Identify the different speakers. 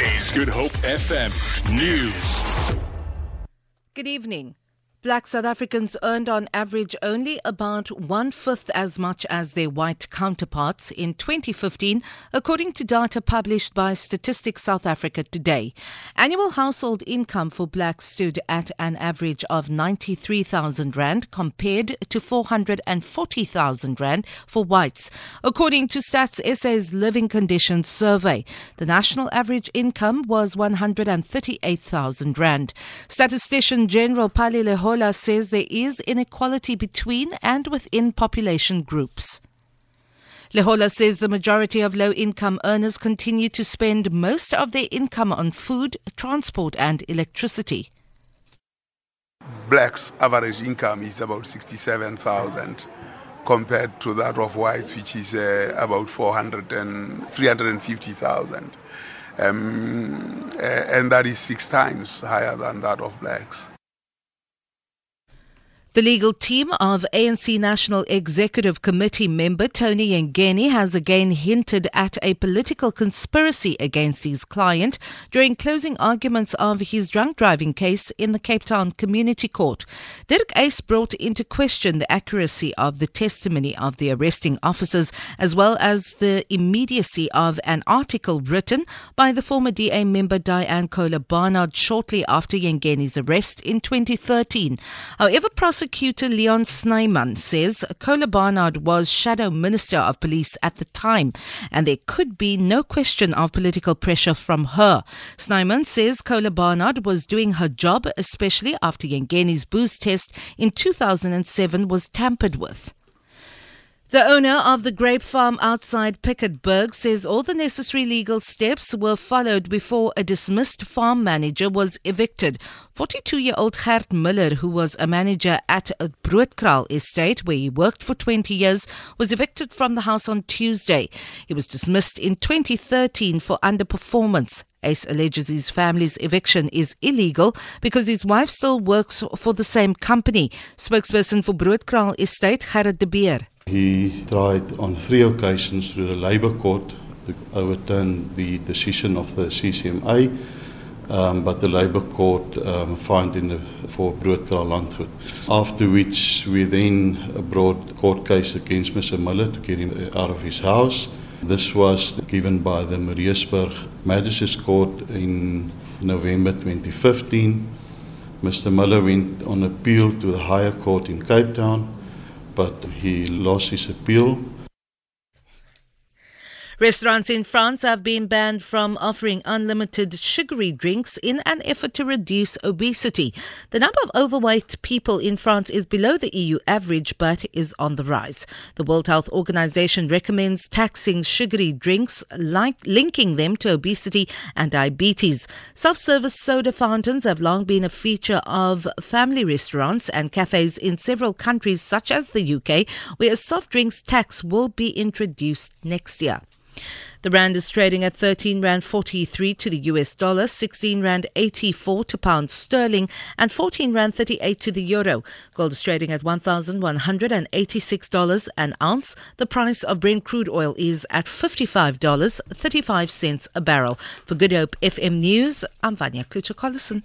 Speaker 1: Is Good Hope FM News.
Speaker 2: Good evening. Black South Africans earned on average only about one fifth as much as their white counterparts in 2015, according to data published by Statistics South Africa today. Annual household income for blacks stood at an average of 93,000 Rand compared to 440,000 Rand for whites. According to Stats SA's Living Conditions Survey, the national average income was 138,000 Rand. Statistician General Pali Lehohla says there is inequality between and within population groups. Lehohla says the majority of low income earners continue to spend most of their income on food, transport, and electricity.
Speaker 3: Blacks' average income is about 67,000 compared to that of whites, which is uh, about 400 and 350,000. Um, uh, and that is six times higher than that of blacks.
Speaker 2: The legal team of ANC National Executive Committee member Tony Yengeni has again hinted at a political conspiracy against his client during closing arguments of his drunk driving case in the Cape Town Community Court. Dirk Uys brought into question the accuracy of the testimony of the arresting officers as well as the immediacy of an article written by the former DA member Dianne Kohler Barnard shortly after Yengeni's arrest in 2013. However, prosecutors Prosecutor Leon Snyman says Kohler Barnard was Shadow Minister of Police at the time, and there could be no question of political pressure from her. Snyman says Kohler Barnard was doing her job, especially after Yengeni's booze test in 2007 was tampered with. The owner of the grape farm outside Piketberg says all the necessary legal steps were followed before a dismissed farm manager was evicted. 42 year old Gert Miller, who was a manager at a Broodkraal estate where he worked for 20 years, was evicted from the house on Tuesday. He was dismissed in 2013 for underperformance. Ace alleges his family's eviction is illegal because his wife still works for the same company. Spokesperson for Broodkraal Estate, Gerrit de Beer.
Speaker 4: He tried on three occasions through the Labour Court to overturn the decision of the CCMA, um, but the Labour Court um, in the, for Broodkraal Landgoed. After which we then brought a court case against Mr. Miller to get him out of his house. This was given by the Mariesburg Magistrates Court in November 2015. Mr. Miller went on appeal to the higher court in Cape Town but he lost his appeal.
Speaker 2: Restaurants in France have been banned from offering unlimited sugary drinks in an effort to reduce obesity. The number of overweight people in France is below the EU average but is on the rise. The World Health Organization recommends taxing sugary drinks, like linking them to obesity and diabetes. Self service soda fountains have long been a feature of family restaurants and cafes in several countries, such as the UK, where a soft drinks tax will be introduced next year. The rand is trading at 13 rand 43 to the US dollar, 16 rand 84 to pound sterling, and 14 rand 38 to the euro. Gold is trading at $1,186 an ounce. The price of Brent crude oil is at $55.35 a barrel. For Good Hope FM News, I'm Vanya Klucher-Collison.